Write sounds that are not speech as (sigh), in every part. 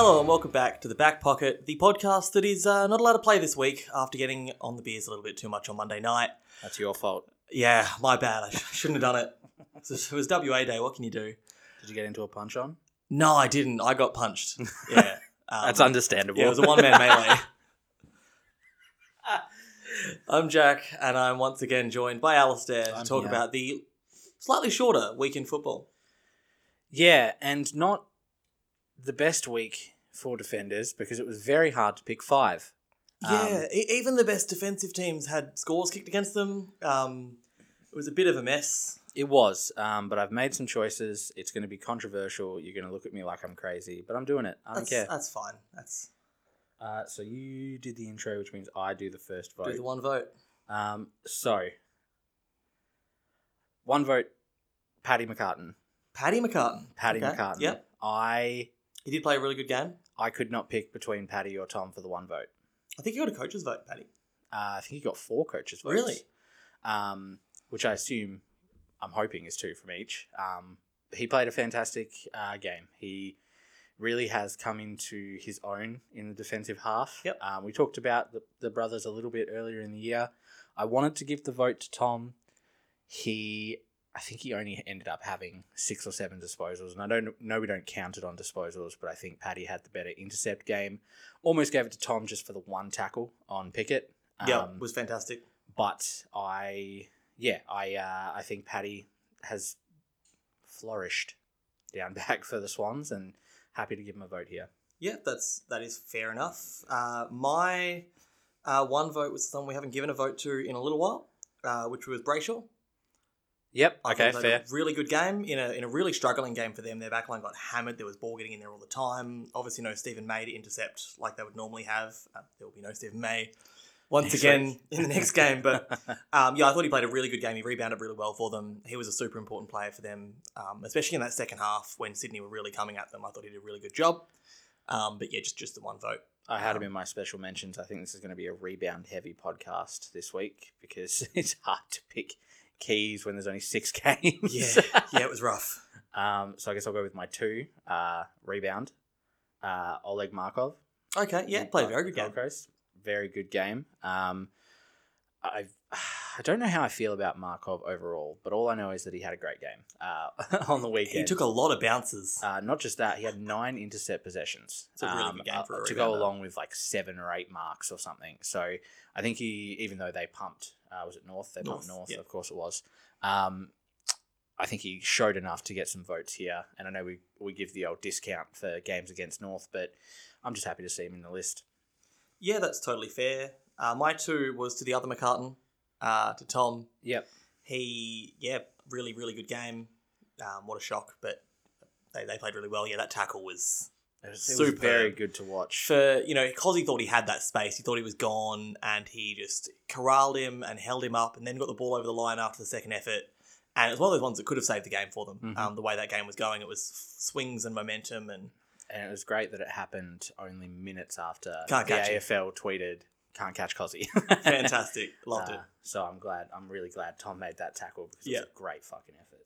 Hello and welcome back to the Back Pocket, the podcast that is uh, not allowed to play this week after getting on the beers a little bit too much on Monday night. That's your fault. Yeah, my bad. I sh- shouldn't have done it. It was WA day. What can you do? Did you get into a punch on? No, I didn't. I got punched. (laughs) Yeah, um, That's understandable. Yeah, it was a one man (laughs) melee. I'm Jack, and I'm once again joined by Alistair to I'm talk here. about the slightly shorter week in football. yeah, and not the best week for defenders because it was very hard to pick five. Yeah, e- even the best defensive teams had scores kicked against them. Um, it was a bit of a mess. It was, um, but I've made some choices. It's going to be controversial. You're going to look at me like I'm crazy, but I'm doing it. I don't That's, care. that's fine. That's Uh, so you did the intro, which means I do the first vote. do the one vote. Um, so one vote, Paddy McCartin. Paddy McCartin. Paddy Okay, McCartin. Yep, I he did play a really good game. I could not pick between Paddy or Tom for the one vote. I think he got a coach's vote, Paddy. Uh, I think he got four coaches votes. Really? Um, which I assume, I'm hoping is two from each. Um, he played a fantastic uh, game. He really has come into his own in the defensive half. Yep. Um, we talked about the, the brothers a little bit earlier in the year. I wanted to give the vote to Tom. He, I think he only ended up having six or seven disposals, and I don't know we don't count it on disposals, but I think Paddy had the better intercept game. Almost gave it to Tom just for the one tackle on Pickett. yeah, Um, was fantastic. but I yeah I uh, I think Paddy has flourished down (laughs) back for the Swans and happy to give him a vote here. Yeah, that's that is fair enough. Uh, my uh, one vote was someone we haven't given a vote to in a little while, uh, which was Brayshaw. Yep. I Okay. Fair. a Really good game in a in a really struggling game for them. Their backline got hammered. There was ball getting in there all the time. Obviously, no Steven May to intercept like they would normally have. Uh, there will be no Steven May once Next again week. in the next game. But (laughs) um, yeah, I thought he played a really good game. He rebounded really well for them. He was a super important player for them, um, especially in that second half when Sydney were really coming at them. I thought he did a really good job. Um, but yeah, just just the one vote. I had him Um, in my special mentions. I think this is going to be a rebound heavy podcast this week because (laughs) it's hard to pick keys when there's only six (laughs) games. Yeah, yeah, it was rough. (laughs) um. So I guess I'll go with my two. Uh, rebound. Uh, Oleg Markov. Okay, yeah, played a very good game. Coast. Very good game. Um, I (sighs) I don't know how I feel about Markov overall, but all I know is that he had a great game uh, (laughs) on the weekend. He took a lot of bounces. uh, not just that, he had nine intercept possessions. It's a really good game uh, for a to go along with like seven or eight marks or something. So I think he, even though they pumped, uh, was it North? They pumped North, North, yeah. of course it was. Um, I think he showed enough to get some votes here, and I know we we give the old discount for games against North, but I'm just happy to see him in the list. Yeah, that's totally fair. Uh, my two was to the other McCartin, uh, to Tom. Yep. He, yeah, really, really good game. Um, what a shock, but they, they played really well. Yeah, that tackle was It was, was very good to watch. for you know because he thought he had that space. He thought he was gone, and he just corralled him and held him up, and then got the ball over the line after the second effort. And it was one of those ones that could have saved the game for them. Mhm. Um, the way that game was going, it was swings and momentum, and And it was great that it happened only minutes after Can't the. AFL tweeted, can't catch Kozzie. (laughs) fantastic. (laughs) Loved it. Uh, So I'm glad, I'm really glad Tom made that tackle because it Yeah. a great fucking effort.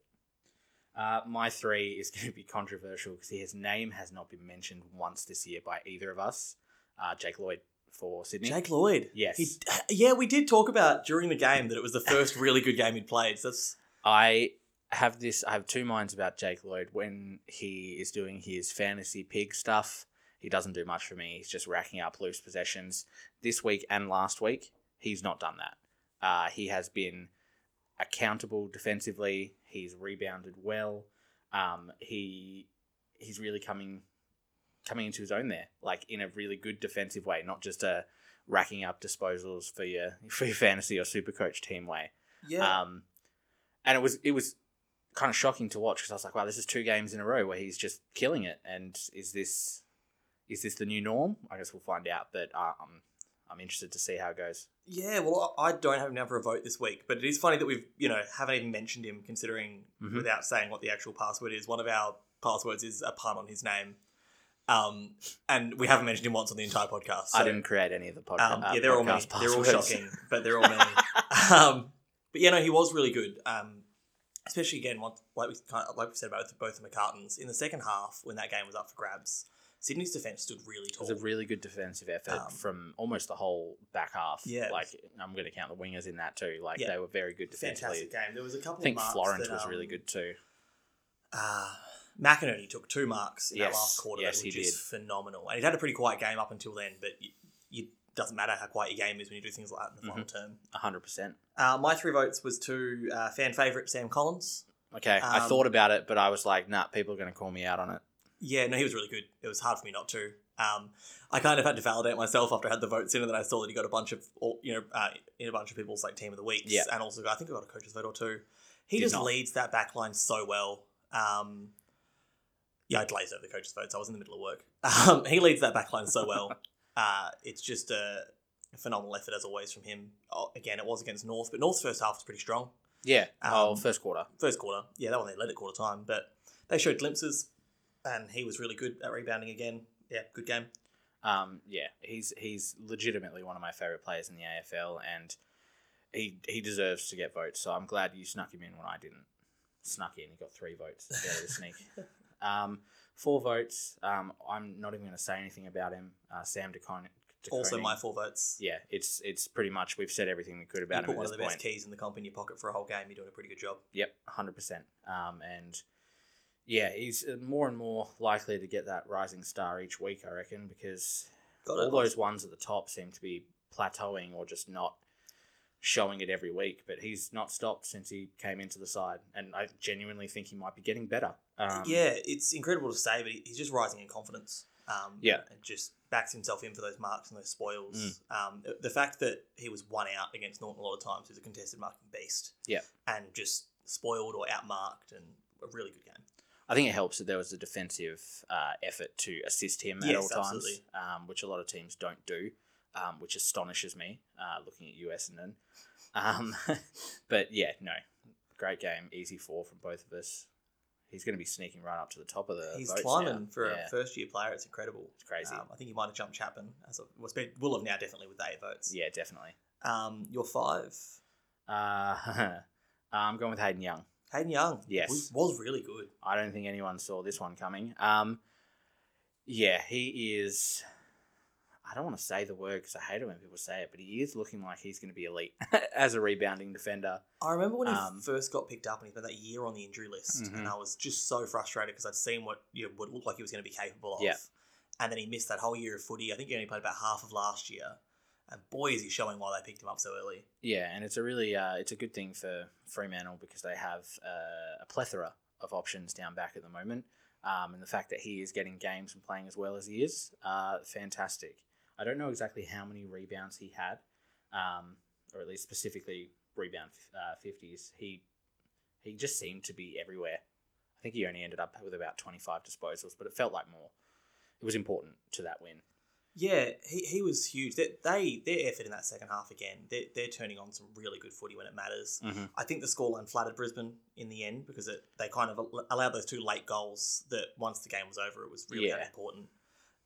Uh, my three is (laughs) going to be controversial because his name has not been mentioned once this year by either of us. Uh, Jake Lloyd for Sydney. Jake Lloyd. Yes. He, yeah, we did talk about during the game that it was the first really good game he'd played. So that's I have this. I have two minds about Jake Lloyd. When he is doing his fantasy pig stuff, he doesn't do much for me. He's just racking up loose possessions. This week and last week, he's not done that. Uh, he has been accountable defensively. He's rebounded well. Um, he he's really coming coming into his own there, like in a really good defensive way, not just a racking up disposals for your (laughs) for your fantasy or super coach team way. yeah. Um, and it was it was kind of shocking to watch because I was like, wow, this is two games in a row where he's just killing it. And is this is this the new norm? I guess we'll find out. But uh, I'm interested to see how it goes. Yeah, well, I don't have him for a vote this week, but it is funny that we've you know haven't even mentioned him, considering Mhm. without saying what the actual password is. One of our passwords is a pun on his name, um, and we haven't mentioned him once on the entire podcast. I didn't create any of the podcast. Um, yeah, they're all me. They're all shocking, (laughs) but they're all me. um, but yeah, no, he was really good. Um, especially again, once, like we kind of, like we said about both the McCartins in the second half when that game was up for grabs. Sydney's defense stood really tall. It was a really good defensive effort Um, from almost the whole back half. Yeah. like I'm going to count the wingers in that too. Like Yeah. they were very good defensively. Fantastic game. There was a couple. I think of marks Florent that, was really um, good too. Uh, McInerney took two marks in Yes, that last quarter. yes, that were he just did. phenomenal. And he'd had a pretty quiet game up until then, but you doesn't matter how quiet your game is when you do things like that in the Mm-hmm. final term. hundred percent. Uh, my three votes was to uh, fan favourite Sam Collins. Okay, I Um, thought about it, but I was like, nah, people are going to call me out on it. Yeah, no, he was really good. It was hard for me not to. Um, I kind of had to validate myself after I had the votes in, and then I saw that he got a bunch of, all- you know, uh, in a bunch of people's like team of the weeks, Yeah. and also I think I got a coach's vote or two. He Did just not. leads that back line so well. Um, yeah, I glazed over the coach's votes. I was in the middle of work. (laughs) Um, he leads that back line so well. (laughs) uh, it's just a phenomenal effort as always from him. Oh, again, it was against North, but North's first half was pretty strong. Yeah. oh, Um, first quarter. First quarter, yeah, that one they led at quarter time, but they showed glimpses, and he was really good at rebounding again. Yeah, good game. Um, yeah, he's he's legitimately one of my favorite players in the AFL, and he he deserves to get votes. So I'm glad you snuck him in when I didn't. Snuck in, he got three votes. Yeah, the sneak. Um, four votes. Um, I'm not even going to say anything about him. Uh, Sam DeCon. Also, my four votes. Yeah, it's it's pretty much we've said everything we could You about put him one at of the point. best keys in the comp in your pocket for a whole game. You're doing a pretty good job. Yep, hundred percent. Um, and yeah, he's uh, more and more likely to get that rising star each week, I reckon, because Got all it. those ones at the top seem to be plateauing or just not showing it every week. But he's not stopped since he came into the side, and I genuinely think he might be getting better. Um, yeah, it's incredible to say, but he's just rising in confidence. Um, Yeah. and just backs himself in for those marks and those spoils. Mm. Um, the- the fact that he was one out against Naughton a lot of times is a contested marking beast. Yeah. and just spoiled or outmarked, and a really good game. I think it helps that there was a defensive uh, effort to assist him at Yes, all times, um, which a lot of teams don't do, um, which astonishes me uh, looking at US and then. Um, (laughs) but yeah, no, great game, easy four from both of us. He's going to be sneaking right up to the top of the. He's climbing now. for yeah, a first year player. It's incredible. It's crazy. Um, I think he might have jumped Chapman. As a, well, spe- will have now definitely with eight votes. yeah, definitely. Um, your five, Uh, (laughs) I'm going with Hayden Young. Hayden Young. Yes. was, was really good. I don't think anyone saw this one coming. Um, yeah, he is. I don't want to say the word because I hate it when people say it, but he is looking like he's going to be elite (laughs) as a rebounding defender. I remember when he Um, first got picked up and he spent that year on the injury list, Mhm. and I was just so frustrated because I'd seen what you know, what looked like he was going to be capable of. Yeah. And then he missed that whole year of footy. I think he only played about half of last year. And boy, is he showing why they picked him up so early. Yeah, and it's a really uh, it's a good thing for Fremantle because they have uh, a plethora of options down back at the moment, um, and the fact that he is getting games and playing as well as he is, uh, fantastic. I don't know exactly how many rebounds he had, um, or at least specifically rebound uh, fifties. He he just seemed to be everywhere. I think he only ended up with about twenty five disposals, but it felt like more. It was important to that win. Yeah, he, he was huge. They, they their effort in that second half again. They're, they're turning on some really good footy when it matters. Mhm. I think the scoreline flattered Brisbane in the end because it, they kind of allowed those two late goals that once the game was over, it was really Yeah. important.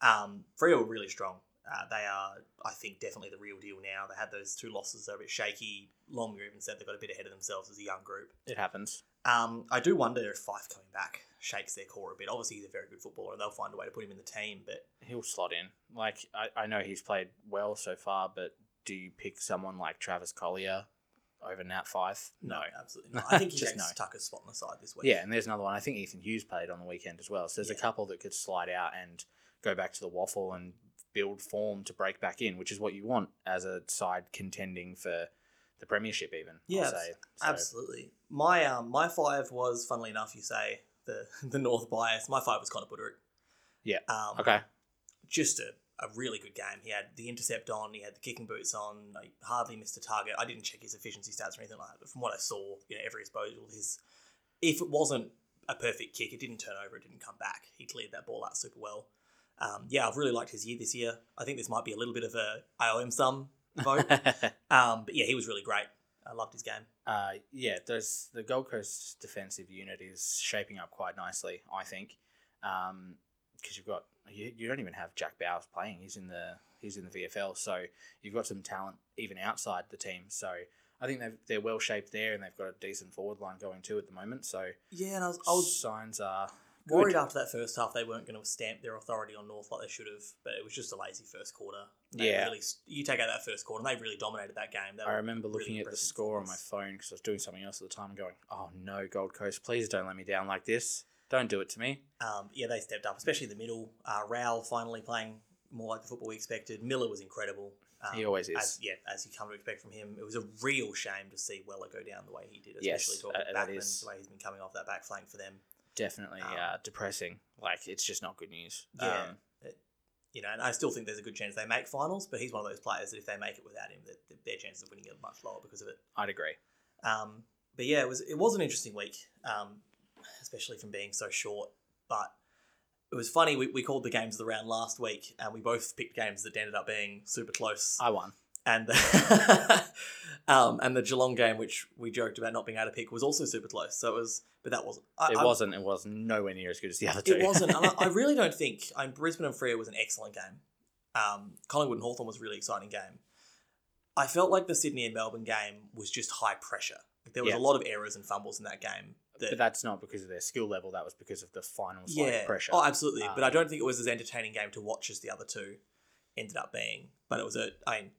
Um, Freo were really strong. Uh, they are, I think, definitely the real deal now. They had those two losses, they're a bit shaky. Longmuir even said they got a bit ahead of themselves as a young group. It happens. Um, I do wonder if Fyfe coming back shakes their core a bit. Obviously, he's a very good footballer and they'll find a way to put him in the team, but he'll slot in. Like I, I know he's played well so far, but do you pick someone like Travis Colyer over Nat Fyfe? no, absolutely not. (laughs) I think he Just takes no. Tucker's spot on the side this week. Yeah, and there's another one. I think Ethan Hughes played on the weekend as well. So there's a couple that could slide out and go back to the waffle and build form to break back in, which is what you want as a side contending for the premiership. Even Yeah. So, Absolutely. My um my five was funnily enough, you say the the North bias. My five was Connor Budarick. Yeah. Um, Okay. Just a, a really good game. He had the intercept on. He had the kicking boots on. He hardly missed a target. I didn't check his efficiency stats or anything like that. But from what I saw, you know, every disposal, his if it wasn't a perfect kick, it didn't turn over. It didn't come back. He cleared that ball out super well. Um, yeah, I've really liked his year this year. I think this might be a little bit of a I owe him some vote. (laughs) um, but yeah, he was really great. I loved his game. Uh, yeah, there's the Gold Coast defensive unit is shaping up quite nicely, I think, because you've got you, you don't even have Jack Bowes playing. He's in the he's in the VFL, so you've got some talent even outside the team. So I think they've, they're well shaped there, and they've got a decent forward line going too at the moment. So Yeah, and I was, I was signs are Worried after that first half they weren't going to stamp their authority on North like they should have, but it was just a lazy first quarter. They Yeah. really, you take out that first quarter, and they really dominated that game. They I remember really looking at the score on my phone because I was doing something else at the time and going, oh no, Gold Coast, please don't let me down like this. Don't do it to me. Um, yeah, they stepped up, especially in the middle. Uh, Rowell finally playing more like the football we expected. Miller was incredible. Um, He always is. As, yeah, as you come to expect from him. It was a real shame to see Weller go down the way he did, Yes, especially talking uh, backman, the way he's been coming off that back flank for them. Definitely Um, uh, depressing. Like, it's just not good news. Yeah. Um, It- you know, and I still think there's a good chance they make finals, but he's one of those players that if they make it without him, that that their chances of winning are much lower because of it. I'd agree. Um, but yeah, it was it was an interesting week, um, especially from being so short. But it was funny. We, we called the games of the round last week, and we both picked games that ended up being super close. I won. And the, (laughs) um, and the Geelong game, which we joked about not being able to pick, was also super close. So it was, but that wasn't. I, It I- wasn't. It was nowhere near as good as the other two. It wasn't. and I, I (laughs) really don't think. I mean, Brisbane and Freo was an excellent game. Um, Collingwood and Hawthorn was a really exciting game. I felt like the Sydney and Melbourne game was just high pressure. Like, there was Yeah. a lot of errors and fumbles in that game. That, but that's not because of their skill level. That was because of the final slight yeah. pressure. Oh, absolutely. but I Um, don't think it was as entertaining game to watch as the other two ended up being. But it was a. I mean,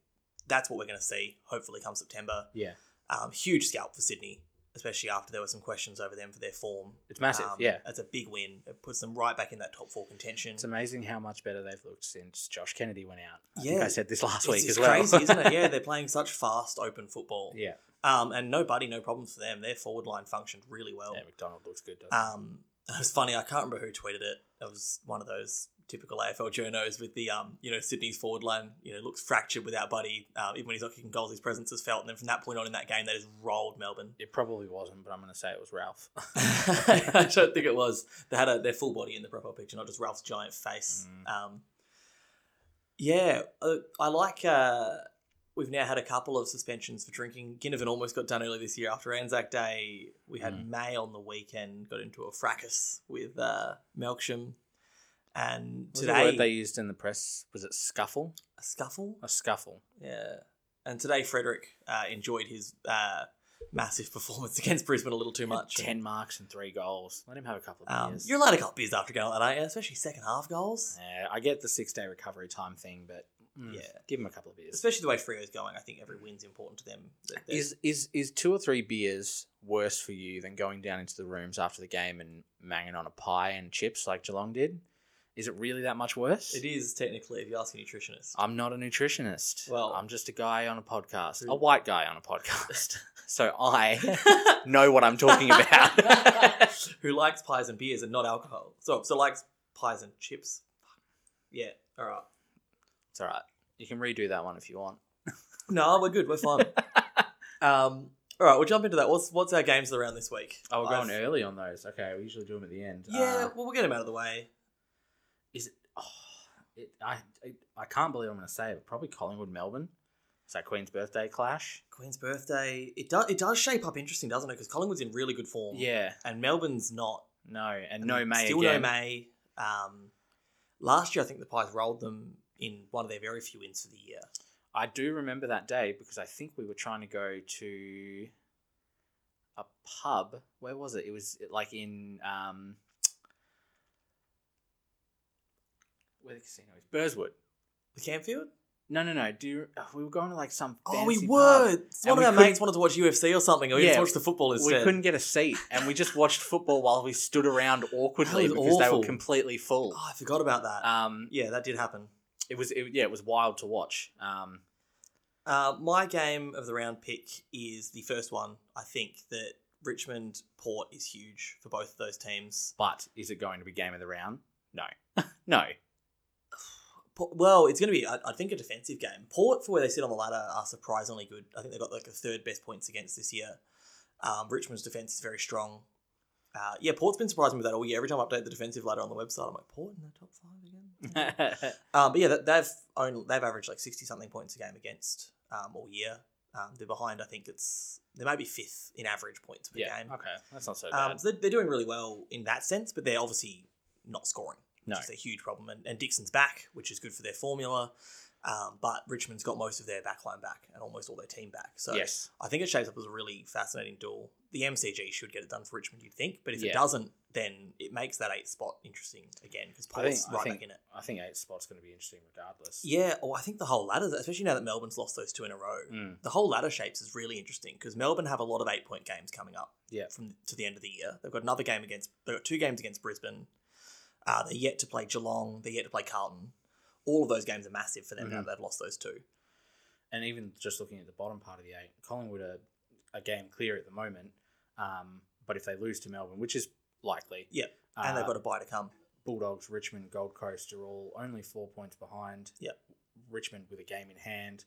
that's what we're going to see. Hopefully, come September. yeah, Um, huge scalp for Sydney, especially after there were some questions over them for their form. it's massive. Um, yeah, it's a big win. It puts them right back in that top four contention. it's amazing how much better they've looked since Josh Kennedy went out. I Yeah. I said this last It's, week it's as well. crazy, isn't it? (laughs) Yeah, they're playing such fast, open football. yeah, Um, and no buddy, no problems for them. Their forward line functioned really well. yeah. McDonald looks good. Doesn't? Um, (laughs) it was funny. I can't remember who tweeted it. It was one of those typical AFL journos with the um, you know, Sydney's forward line. You know, looks fractured without Buddy. Um, even when he's not kicking goals, his presence is felt. And then from that point on in that game, they just rolled Melbourne. It probably wasn't, but I'm going to say it was Ralph. (laughs) I don't think it was. They had a, their full body in the profile picture, not just Ralph's giant face. Mm. Um, yeah, uh, I like. Uh, we've now had a couple of suspensions for drinking. Ginnivan almost got done early this year after Anzac Day. We had Mm. May on the weekend, got into a fracas with uh, Melksham. And Was the today, word they used in the press was it scuffle? a scuffle. A scuffle. Yeah. And today, Frederick uh, enjoyed his uh, massive (laughs) performance against Brisbane a little too much. Ten marks and three goals. Let him have a couple of Um, beers. you're allowed a couple of beers after that, aren't you? Especially second half goals. Yeah, I get the six day recovery time thing, but mm, Yeah. give him a couple of beers. Especially the way Freo's going, I think every win's important to them. Is is is two or three beers worse for you than going down into the rooms after the game and manging on a pie and chips like Geelong did? Is it really that much worse? it is technically, if you ask a nutritionist. I'm not a nutritionist. Well- I'm just a guy on a podcast, a white guy on a podcast. (laughs) so I (laughs) know what I'm talking about. (laughs) Who likes pies and beers and not alcohol? So, so likes pies and chips. Yeah, all right. it's all right. You can redo that one if you want. No, we're good. We're fine. um, all right, we'll jump into that. What's what's our games around this week? Oh, we're going I've- early on those. Okay, we usually do them at the end. Yeah, Uh, well, we'll get them out of the way. Is it? Oh, it I, I I can't believe I'm going to say it. Probably Collingwood, Melbourne. It's that Queen's birthday clash. Queen's birthday. It does it does shape up interesting, doesn't it? Because Collingwood's in really good form. Yeah, and Melbourne's not. no, and no May Still again. no May. Um, last year, I think the Pies rolled them in one of their very few wins for the year. I do remember that day because I think we were trying to go to a pub. Where was it? It was like in um, where the casino is. Burswood. The Camfield? No, no, no. Do you, we were going to like some? Oh, we fancy were. pub. One And we of our couldn't- mates wanted to watch UFC or something, or we Yeah, just watched the football instead. We couldn't get a seat, (laughs) and we just watched football while we stood around awkwardly That was because they awful. were completely full. Oh, I forgot about that. Um, yeah, that did happen. it was it, yeah, it was wild to watch. Um, Uh, my game of the round pick is the first one. I think that Richmond Port is huge for both of those teams. but is it going to be game of the round? No, (laughs) no. Well, it's going to be, I, I think, a defensive game. Port, for where they sit on the ladder, are surprisingly good. I think they've got like the third best points against this year. Um, Richmond's defense is very strong. Uh, yeah, Port's been surprising with that all year. Every time I update the defensive ladder on the website, I'm like, Port in the top five again? (laughs) Um, but yeah, that- they've only, they've averaged like sixty something points a game against um, all year. Um, they're behind. I think it's they may be fifth in average points per yeah. game. Okay, that's not so bad. Um, so they're, they're doing really well in that sense, but they're obviously not scoring, No. is a huge problem. And, and Dixon's back, which is good for their formula. Um, but Richmond's got most of their backline back and almost all their team back. So yes, I think it shapes up as a really fascinating duel. The MCG should get it done for Richmond, you'd think, but if Yeah. it doesn't, then it makes that eight spot interesting again because right think- back in it. I think eight spots going to be interesting regardless. Yeah, or I think the whole ladder, especially now that Melbourne's lost those two in a row, Mm. the whole ladder shapes is really interesting because Melbourne have a lot of eight point games coming up. Yeah. from to the end of the year, they've got another game against. They've got two games against Brisbane. Uh, they're yet to play Geelong. They're yet to play Carlton. All of those games are massive for them now Mhm. that they've lost those two. and even just looking at the bottom part of the eight, Collingwood are a game clear at the moment. Um, but if they lose to Melbourne, which is likely, Yeah, and they've uh, got a bye to come. Bulldogs, Richmond, Gold Coast are all only four points behind. Yep. Richmond with a game in hand,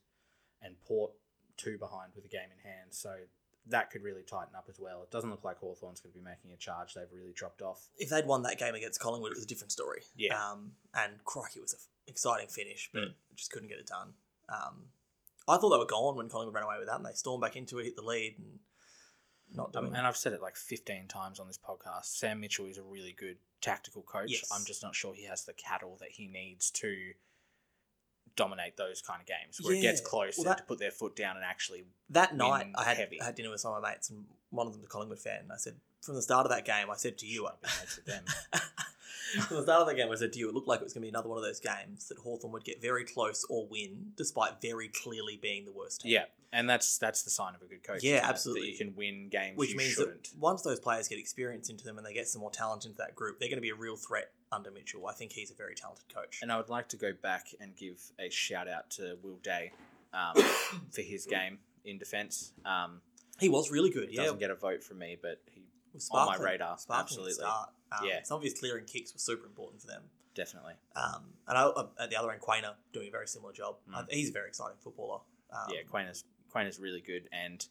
and Port two behind with a game in hand. So that could really tighten up as well. It doesn't look like Hawthorn's going to be making a charge. They've really dropped off. If they'd won that game against Collingwood, it was a different story. Yeah. Um, and crikey, it was an exciting finish, but Mm. just couldn't get it done. Um, I thought they were gone when Collingwood ran away with that, and they stormed back into it, hit the lead, and not doing. Um, and I've said it like 15 times on this podcast. Sam Mitchell is a really good tactical coach. Yes. I'm just not sure he has the cattle that he needs to dominate those kind of games where it gets close Well, and to put their foot down and actually. that night, I had. I had dinner with some of my mates, and one of them's a Collingwood fan. And I said from the start of that game, I said to you, Shouldn't have been mates them. (laughs) from the start of the game, I said to you, it looked like it was going to be another one of those games that Hawthorn would get very close or win, despite very clearly being the worst team. Yeah, and that's that's the sign of a good coach. Yeah, it? absolutely. That you can win games Which you means shouldn't. that once those players get experience into them and they get some more talent into that group, they're going to be a real threat under Mitchell. I think he's a very talented coach. And I would like to go back and give a shout out to Will Day um, (coughs) for his game in defence. Um, he was really good. it Yeah, doesn't get a vote from me, but he was on my radar, absolutely. Start. Um, Yeah. some of his clearing kicks were super important for them. definitely. Um, and I, uh, at the other end, Quaynor doing a very similar job. Mm. Uh, he's a very exciting footballer. Um, yeah, Quaynor's Quaynor's really good, and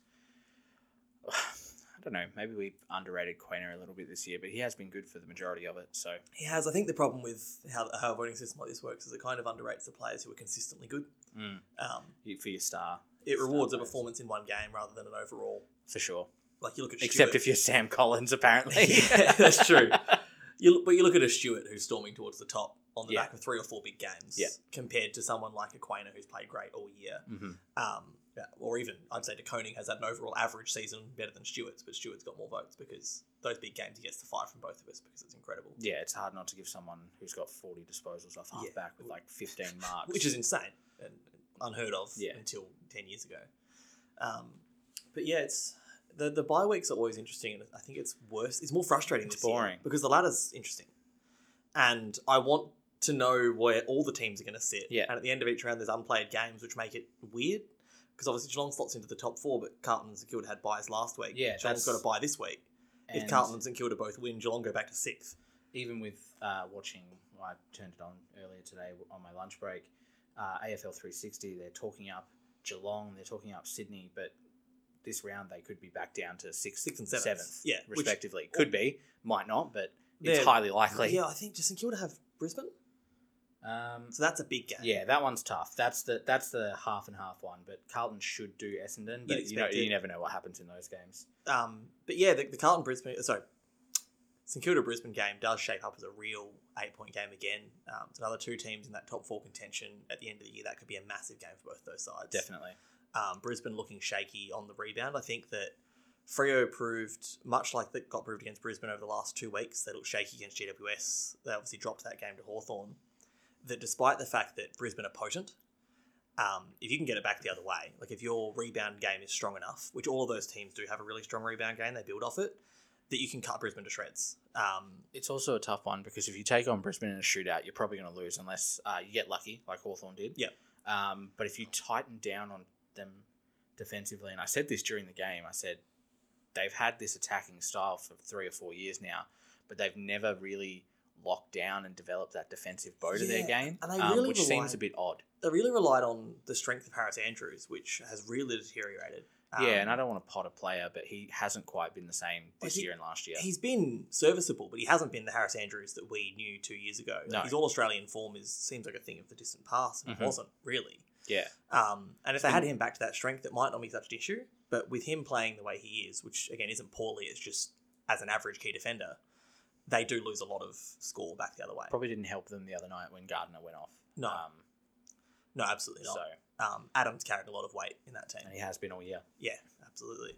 I don't know, maybe we underrated Quaynor a little bit this year, but he has been good for the majority of it. So He has. I think the problem with how, how a voting system like this works is it kind of underrates the players who are consistently good. mm, Um, for your star, it Star rewards a performance in one game rather than an overall. for sure. Like you look at Except if you're Sam Collins, apparently. (laughs) Yeah, that's true. (laughs) You look, but you look at a Stewart who's storming towards the top on the Yeah. back of three or four big games, Yeah. compared to someone like a Quaynor who's played great all year. hmm Um, or even I'd say De Koning has had an overall average season better than Stewart's, but Stewart's got more votes because those big games he gets the five from both of us because it's incredible. Yeah, it's hard not to give someone who's got 40 disposals off half Yeah. back with like 15 (laughs) marks. which is insane and unheard of Yeah. until ten years ago. Um, but yeah, it's the the bye weeks are always interesting, and I think it's worse. It's more frustrating. It's boring. because the ladder's interesting, and I want to know where all the teams are going to sit. Yeah. And at the end of each round, there's unplayed games, which make it weird. Because obviously Geelong slots into the top four, but Carlton and St Kilda had byes last week. Yeah, Geelong's got that's- a bye this week. if And Carlton and St Kilda both win, Geelong go back to sixth. even with uh, watching, I turned it on earlier today on my lunch break. Uh, AFL 360, they're talking up Geelong, they're talking up Sydney, but this round they could be back down to sixth, Sixth and seventh. Yeah, which- respectively. could be, might not, but it's They're- highly likely. Yeah, I think does St Kilda have Brisbane? Um, So that's a big game. yeah, that one's tough. That's the that's the half and half one. But Carlton should do Essendon, but You'd know it. you never know what happens in those games. Um, but yeah, the, the Carlton Brisbane, sorry, St Kilda Brisbane game does shape up as a real eight point game again. Um, it's another two teams in that top four contention at the end of the year. That could be a massive game for both those sides. Definitely. Um, Brisbane looking shaky on the rebound. I think that Freo proved, much like that got proved against Brisbane over the last two weeks, they looked shaky against GWS. They obviously dropped that game to Hawthorn. That despite the fact that Brisbane are potent, um, if you can get it back the other way, like if your rebound game is strong enough, which all of those teams do have a really strong rebound game, they build off it, that you can cut Brisbane to shreds. Um, It's also a tough one because if you take on Brisbane in a shootout, you're probably going to lose unless uh, you get lucky, like Hawthorn did. Yep. Um, but if you tighten down on them defensively, and I said this during the game, I said they've had this attacking style for three or four years now, but they've never really locked down and develop that defensive bow to their game, and they um, which rely- seems a bit odd. they really relied on the strength of Harris Andrews, which has really deteriorated. Um, yeah, and I don't want to pot a player, but he hasn't quite been the same this he- year and last year. He's been serviceable, but he hasn't been the Harris Andrews that we knew two years ago. No. His All Australian form is seems like a thing of the distant past, and Mhm. it wasn't really. Yeah, Um, and if they had him back to that strength, it might not be such an issue. But with him playing the way he is, which again isn't poorly, it's just as an average key defender, they do lose a lot of score back the other way. probably didn't help them the other night when Gardiner went off. No. Um, No, absolutely not. So Um, Adams carried a lot of weight in that team. and he has been all year. Yeah, absolutely.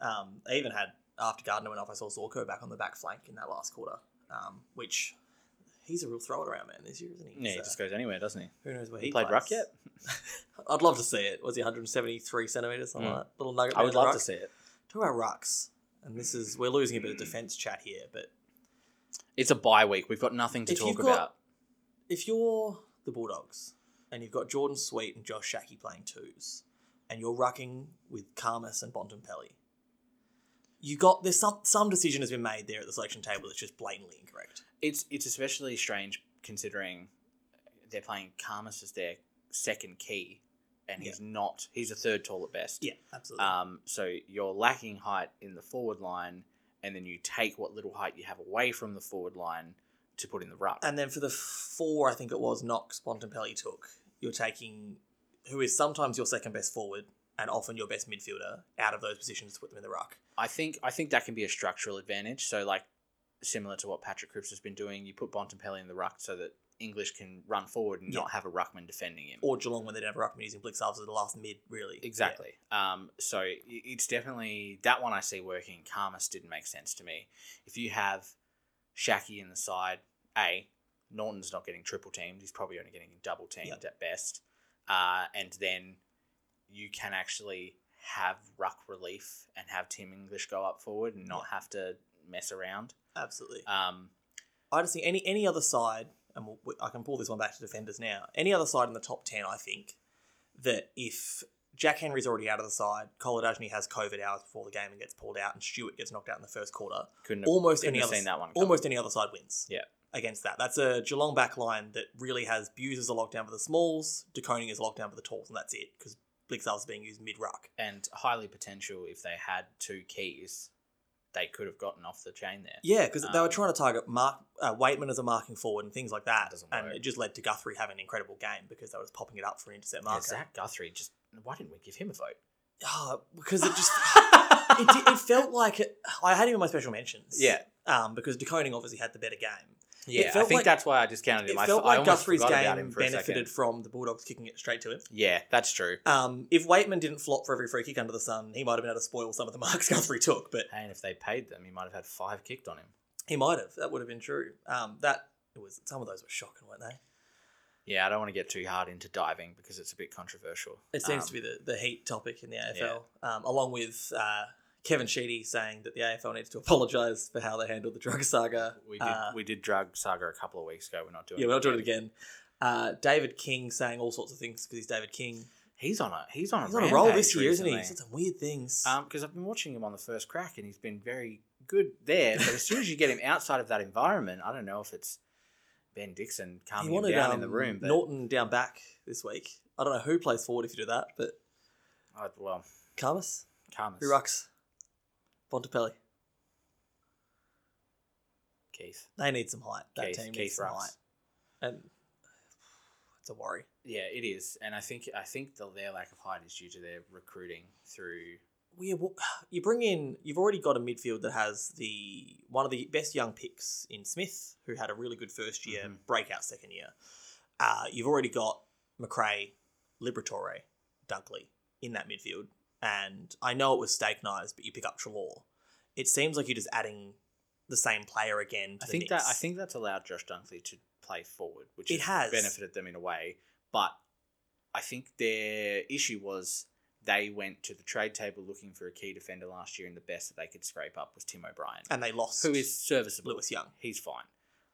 Um, they even had after Gardiner went off, I saw Zorko back on the back flank in that last quarter, um, which he's a real throw it around man this year, isn't he? Yeah, he just goes anywhere, doesn't he? who knows where He he, played plays. ruck yet? (laughs) I'd love to see it. Was he 173 centimeters? Something Mm. like that. Little nugget. I would there in the love ruck. to see it. Talk about rucks, and this is we're losing a bit of defense chat here, but It's a bye week. We've got nothing to If talk you've got- about. if you're the Bulldogs and you've got Jordan Sweet and Josh Schache playing twos, and you're rucking with Karmas and Bontempelli, you got there's some some decision has been made there at the selection table that's just blatantly incorrect. It's it's especially strange considering they're playing Karmas as their second key, and he's not. He's a third tall at best. Yeah, absolutely. Um, so you're lacking height in the forward line, and then you take what little height you have away from the forward line to put in the ruck. and then for the four, I think it was Knox Bontempelli took. You're taking who is sometimes your second best forward and often your best midfielder out of those positions to put them in the ruck. I think I think that can be a structural advantage. So like similar to what Patrick Cripps has been doing, you put Bontempelli in the ruck so that English can run forward and Yeah. not have a ruckman defending him. Or Geelong when they didn't have a ruckman using Blicavs as the last mid, really. Exactly. Um, so it's definitely that one I see working. Karmas didn't make sense to me. If you have Schache in the side, A, Naughton's not getting triple teamed. He's probably only getting double teamed Yep. at best. Uh, and then you can actually have ruck relief and have Tim English go up forward and not have to mess around. Absolutely. Um, I just think any any other side, and we'll, I can pull this one back to defenders now. Any other side in the top ten, I think that if Jack Henry's already out of the side, Kolodjashnij has COVID hours before the game and gets pulled out, and Stewart gets knocked out in the first quarter. couldn't have, Almost couldn't any have other seen that one. coming. almost any other side wins. Yeah. Against that, that's a Geelong back line that really has Bews as a lockdown for the smalls, De Koning is a lockdown for the talls, and that's it because Blicavs is being used mid ruck. and highly potential if they had two keys, they could have gotten off the chain there. Yeah, because they were Um, trying to target Mark uh, Weightman as a marking forward and things like that, and it just led to Guthrie having an incredible game because they were just popping it up for an intercept Yeah, marker. Zach Guthrie just why didn't we give him a vote? Oh, because it just (laughs) it, it felt like it, I had him in my special mentions. Yeah. um, because De Koning obviously had the better game. Yeah, I think like- that's why I discounted him. It felt I like almost Guthrie's game him for a benefited from the Bulldogs kicking it straight to him. Yeah, that's true. Um, if Weightman didn't flop for every free kick under the sun, he might have been able to spoil some of the (laughs) marks Guthrie took, but and if they paid them, he might have had five kicked on him. he might have. That would have been true. Um, that it was some of those were shocking, weren't they? Yeah, I don't want to get too hard into diving because it's a bit controversial. It seems Um, to be the, the heat topic in the AFL, um, along with uh, Kevin Sheedy saying that the AFL needs to apologise for how they handled the drug saga. We did Uh, we did drug saga a couple of weeks ago. We're not doing. yeah, we're not doing it again. Uh, David King saying all sorts of things because he's David King. He's on a he's on a He's on a roll this year, isn't he? recently. He's done some weird things. Um, because I've been watching him on the first crack, and he's been very good there. But as soon as you get him outside of that environment, I don't know if it's Ben Dixon calming him down um, in the room. But Naughton down back this week. I don't know who plays forward if you do that, but well, Carmus, Karmas, who rucks, Bontempelli. Keath. They need some height. That Keath, team needs Keath some rucks. height, and it's a worry. Yeah, it is, and I think I think the, their lack of height is due to their recruiting through. Well, yeah, well, (sighs) you bring in. You've already got a midfield that has the one of the best young picks in Smith, who had a really good first year, Mhm. breakout second year. Uh, you've already got McRae, Liberatore, Dunkley in that midfield, and I know it was steak knives, but you pick up Treloar. It seems like you're just adding the same player again. To I the think that I think that's allowed Josh Dunkley to play forward, which It has. benefited them in a way. But I think their issue was they went to the trade table looking for a key defender last year, and the best that they could scrape up was Tim O'Brien, and they lost. who is serviceable. Lewis Young? He's fine.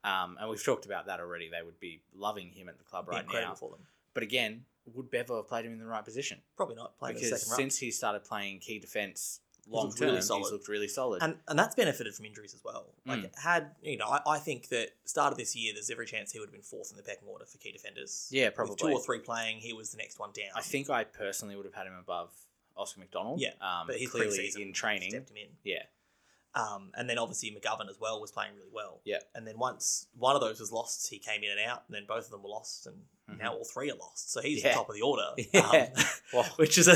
Um, and we've talked about that already. They would be loving him at the club right incredible now. for them. But again, would Bevo have played him in the right position? Probably not in the because second row. since he started playing key defense long term, really he's looked really solid. and and that's benefited from injuries as well. Like Mm. had you know, I, I think that start of this year, there's every chance he would have been fourth in the pecking order for key defenders. yeah, probably. With two or three playing, he was the next one down. I think I personally would have had him above Oscar McDonald. Yeah, um, but he's clearly in training. stepped him in. Yeah, Um, and then obviously McGovern as well was playing really well. Yeah. And then once one of those was lost, he came in and out, and then both of them were lost, and Mhm. now all three are lost. So he's Yeah. the top of the order. (laughs) Yeah. Um, (laughs) Well, which is a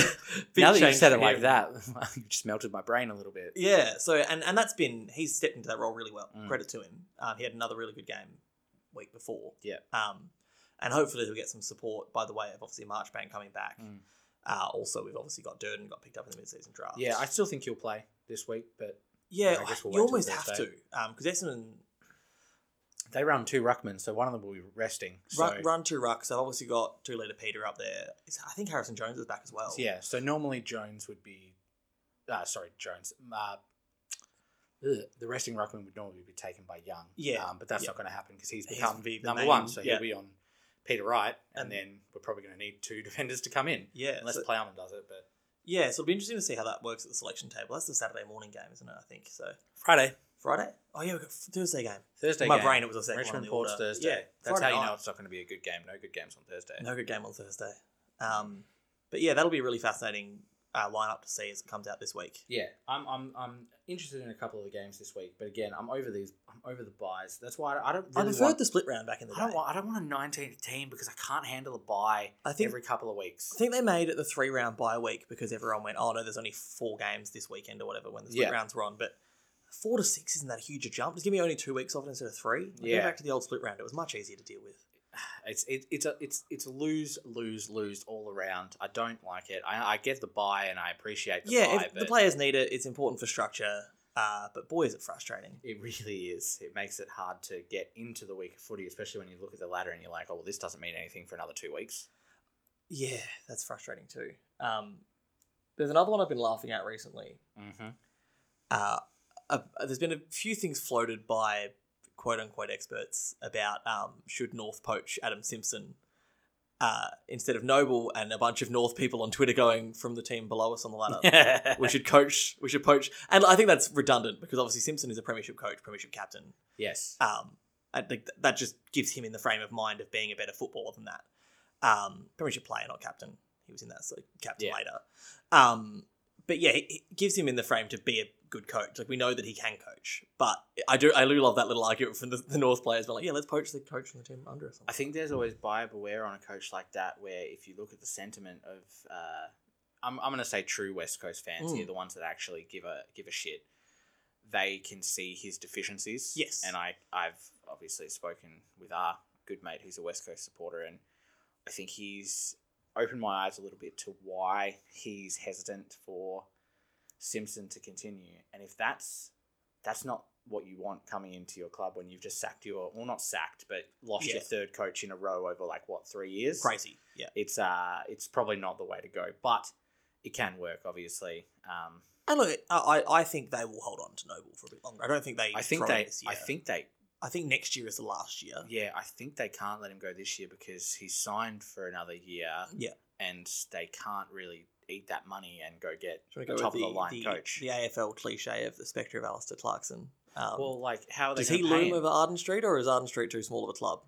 big now that you said it like that, (laughs) you just melted my brain a little bit. Yeah, so and and that's been he's stepped into that role really well. Mm. Credit to him. Um, he had another really good game week before. Yeah. Um, and hopefully he'll get some support by the way of obviously Marchbank coming back. Mm. Uh, also, we've obviously got Durden got picked up in the mid-season draft. Yeah, I still think he'll play this week, but yeah, I guess we'll you almost have to because Essendon they run two ruckmen, so one of them will be resting. So run, run two rucks. They've obviously got two leader Peter up there. I think Harrison Jones is back as well. yeah, so normally Jones would be, uh, sorry, Jones. Uh, the resting ruckman would normally be taken by Young. Yeah, um, but that's yeah. not going to happen because he's He's become the- the number main- one, so yeah. he'll be on Peter Wright, and, And- then we're probably going to need two (laughs) defenders to come in, yeah. unless so- Plowman does it. But Yeah, so it'll be interesting to see how that works at the selection table. That's the Saturday morning game, isn't it? I think so. Friday, Friday? Oh yeah, we got Thursday game. Thursday, My game, brain, it was a second Richmond one Ports order. Thursday. Yeah, that's Friday how you night. know it's not going to be a good game. No good games on Thursday. No good game on Thursday. Um, but yeah, that'll be a really fascinating uh, lineup to see as it comes out this week. Yeah, I'm, I'm I'm interested in a couple of the games this week, but again, I'm over these. I'm over the byes. That's why I, I don't. I Really preferred want, the split round back in the I day. don't want. I don't want a 19 team because I can't handle a bye I think every couple of weeks. I think they made it the three round bye week because everyone went, oh no, there's only four games this weekend or whatever when the split Yeah. rounds were on. But four to six isn't that a huge a jump? Just give me only two weeks off instead of three. Like, Yeah. Go back to the old split round. It was much easier to deal with. (sighs) It's it, it's a it's it's lose lose lose all around. I don't like it. I, I get the bye and I appreciate the yeah, bye, the players need it. It's important for structure. Uh, but boy, is it frustrating. it really is. It makes it hard to get into the week of footy, especially when you look at the ladder and you're like, oh, well, this doesn't mean anything for another two weeks. Yeah, that's frustrating too. Um, there's another one I've been laughing at recently. Mm-hmm. uh, uh, there's been a few things floated by quote unquote experts about um, should North poach Adam Simpson uh, instead of Noble, and a bunch of North people on Twitter going from the team below us on the ladder. (laughs) we should coach, we should poach, and I think that's redundant because obviously Simpson is a premiership coach, premiership captain. yes. Um, I think that just gives him in the frame of mind of being a better footballer than that. Um, premiership player, not captain. He was in that, so captain Yeah. later. Um, but yeah, it, it gives him in the frame to be a good coach. Like we know that he can coach, but I do I do love that little argument from the, the North players. But like, yeah, let's poach the coach from the team under us. I think there's always buyer beware on a coach like that, where if you look at the sentiment of, uh, I'm, I'm going to say true West Coast fans Mm. here, the ones that actually give a give a shit, they can see his deficiencies. Yes. and I I've obviously spoken with our good mate who's a West Coast supporter, and I think he's opened my eyes a little bit to why he's hesitant for Simpson to continue, and if that's that's not what you want coming into your club when you've just sacked your well not sacked but lost Yeah. your third coach in a row over like what three years Crazy, yeah. it's uh it's probably not the way to go but it can work obviously um And look, I I think they will hold on to Noble for a bit longer. I don't think they. i think they i think they I think next year is the last year. yeah i think they can't let him go this year because he's signed for another year Yeah. and they can't really eat that money and go get a go top of the line the, coach the AFL cliche of the spectre of Alastair Clarkson? Um, well like how are they does he loom over Arden Street, or is Arden Street too small of a club?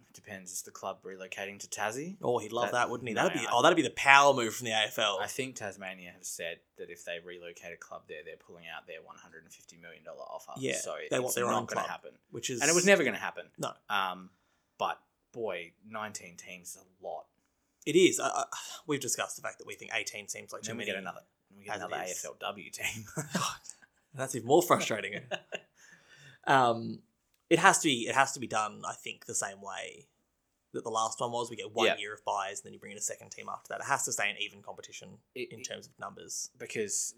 It depends is the club relocating to tassie Oh, he'd love That- that, wouldn't he? no, That'd be I- oh, that'd be the power move from the AFL. I think Tasmania have said that if they relocate a club there, they're pulling out their one hundred and fifty million dollar offer. Yeah, so they want their not own going club. to happen, which is and it was never going to happen. No. Um, but boy, nineteen teams is a lot. It is. I, I, we've discussed the fact that we think eighteen seems like too then we many. get another, we get another. AFLW team. (laughs) God, that's even more frustrating. (laughs) um, it has to be. It has to be done. I think the same way that the last one was. We get one Yeah. year of byes, and then you bring in a second team after that. It has to stay an even competition It- in it- terms of numbers. because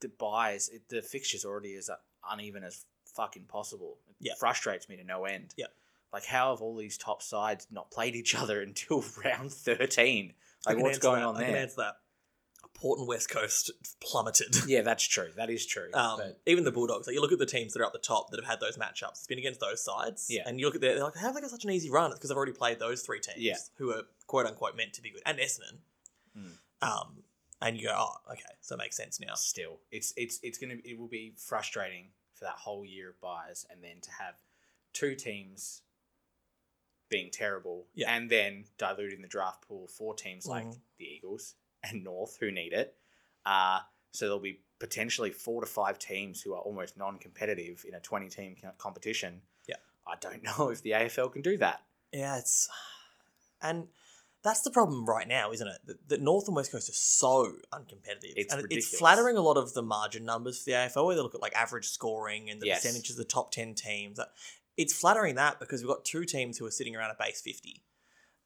the byes, it, the fixtures already is uneven as fucking possible. It Yeah. frustrates me to no end. Yeah. Like, how have all these top sides not played each other (laughs) until round 13? I Like, can what's going that. on I can there? answer that. Port and West Coast plummeted. (laughs) Yeah, that's true. That is true. Um, but even the Bulldogs, like you look at the teams that are up the top that have had those matchups, it's been against those sides. Yeah. And you look at their, they're like, how have they got such an easy run? It's because they've already played those three teams Yeah. who are quote unquote meant to be good. And Essendon. Mm. Um, and you go, oh, okay, so it makes sense now. still, it's it's it's gonna it will be frustrating for that whole year of byes, and then to have two teams being terrible, Yeah. and then diluting the draft pool for teams like Mhm. the Eagles and North who need it. Uh, so there'll be potentially four to five teams who are almost non-competitive in a twenty-team competition. Yeah. I don't (laughs) know if the AFL can do that. Yeah, it's. And that's the problem right now, isn't it? That, that North and West Coast are so uncompetitive. It's and ridiculous. it's flattering a lot of the margin numbers for the AFL where they look at like average scoring and the Yes. percentages of the top 10 teams. That it's flattering that because we've got two teams who are sitting around a base 50.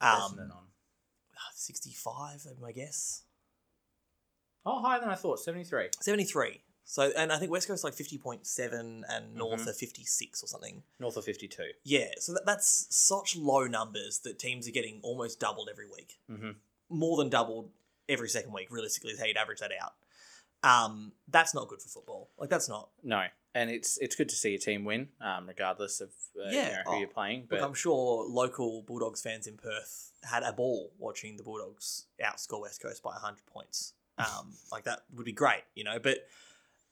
Um, on. 65, I guess. Oh, higher than I thought. 73. 73. So, and I think West Coast like 50.7 and North Mhm. are 56 or something. North of 52. Yeah, so that, that's such low numbers that teams are getting almost doubled every week. Mm-hmm. More than doubled every second week, realistically, is how you'd average that out. Um, that's not good for football. Like, that's not. No, and it's it's good to see a team win, um, regardless of uh, Yeah, you know, who oh, you're playing. Look, But I'm sure local Bulldogs fans in Perth had a ball watching the Bulldogs outscore West Coast by 100 points. Um, (laughs) like, that would be great, you know? But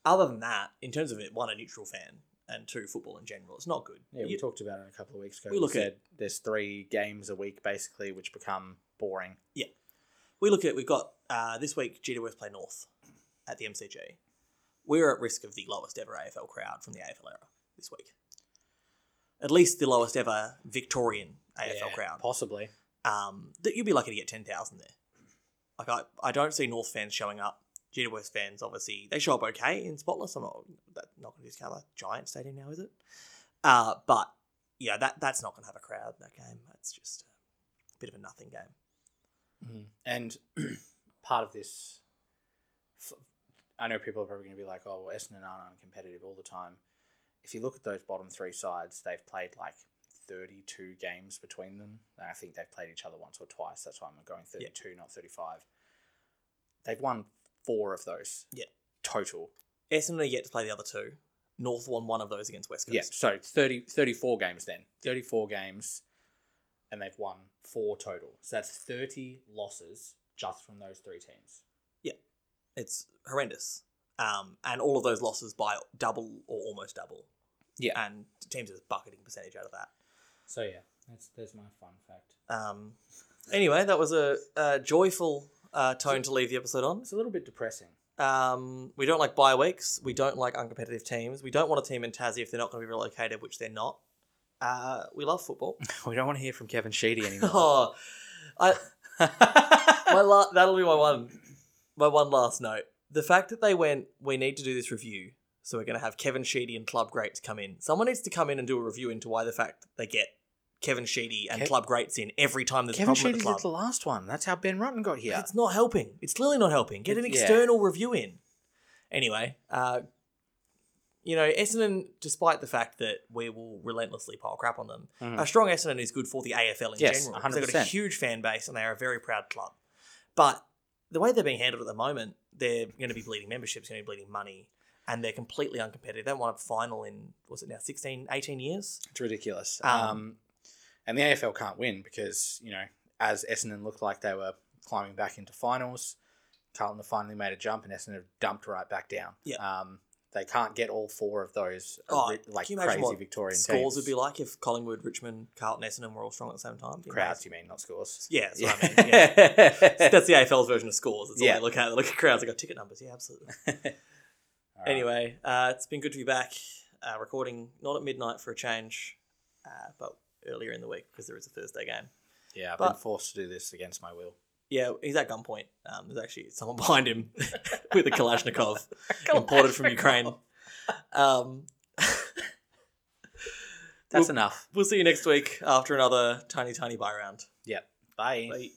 other than that, in terms of it, one, a neutral fan, and two, football in general, it's not good. yeah, we talked about it a couple of weeks ago. we look at- said there's three games a week basically, which become boring. Yeah, we look at we've got uh, this week GWS play North at the MCG. We're at risk of the lowest ever AFL crowd from the AFL era this week. At least the lowest ever Victorian AFL Yeah, crowd. possibly. Um, that you'd be lucky to get ten thousand there. Like I, I don't see North fans showing up. GWS fans obviously they show up okay in Spotless. I'm not that not going to discount that giant stadium now, is it? Uh, but yeah, that that's not going to have a crowd that game. That's just a bit of a nothing game. Mm-hmm. And (clears throat) part of this, I know people are probably going to be like, "Oh, well, Essendon aren't uncompetitive all the time." If you look at those bottom three sides, they've played like 32 games between them. And I think they've played each other once or twice. That's why I'm going 32, not 35. They've won four of those. Yeah. Total. Essendon are yet to play the other two. North won one of those against West Coast. Yeah, so 30, 34 games then. 34 games, and they've won four total. So that's 30 losses just from those three teams. It's horrendous. Um, and all of those losses by double or almost double. Yeah. And teams are bucketing percentage out of that. So yeah, that's there's my fun fact. Um, anyway, that was a, a joyful uh, tone to leave the episode on. It's a little bit depressing. Um, we don't like bye weeks. We don't like uncompetitive teams. We don't want a team in Tassie if they're not going to be relocated, which they're not. Uh, we love football. (laughs) We don't want to hear from Kevin Sheedy anymore. oh, I, (laughs) my la- that'll be my one my one last note. The fact that they went, we need to do this review, so we're going to have Kevin Sheedy and Club Greats come in. Someone needs to come in and do a review into why the fact they get Kevin Sheedy and Kev- Club Greats in every time there's Kevin a problem Sheedy at the did club. the last one. That's how Ben Rutten got here. It's not helping. It's clearly not helping. Get an It's- yeah. external review in. Anyway, uh, you know, Essendon, despite the fact that we will relentlessly pile crap on them, Mhm. a strong Essendon is good for the AFL in Yes, general. 'cause They've got a 100%. huge fan base and they are a very proud club. But the way they're being handled at the moment, they're going to be bleeding memberships, going to be bleeding money, and they're completely uncompetitive. They won a final in, was it now, 16, 18 years? It's ridiculous. Um, Um, and the AFL can't win because, you know, as Essendon looked like they were climbing back into finals, Carlton have finally made a jump and Essendon have dumped right back down. Yeah. Um, they can't get all four of those Oh, like you crazy what Victorian Scores teams. would be like if Collingwood, Richmond, Carlton, Essendon were all strong at the same time. Be crowds, amazing. you mean, not scores. Yeah, that's what I mean. Yeah. (laughs) That's the AFL's version of scores. That's all Yeah. they look at. They look at crowds. They got ticket numbers. Yeah, absolutely. (laughs) Right. Anyway, uh, it's been good to be back. Uh, recording not at midnight for a change, uh, but earlier in the week because there is a Thursday game. Yeah, I've But- been forced to do this against my will. Yeah, he's at gunpoint. Um, there's actually someone (laughs) behind him (laughs) with a Kalashnikov (laughs) imported from Ukraine. Um, That's We'll- enough. we'll see you next week after another tiny, tiny bye round. Yep. Bye. Bye.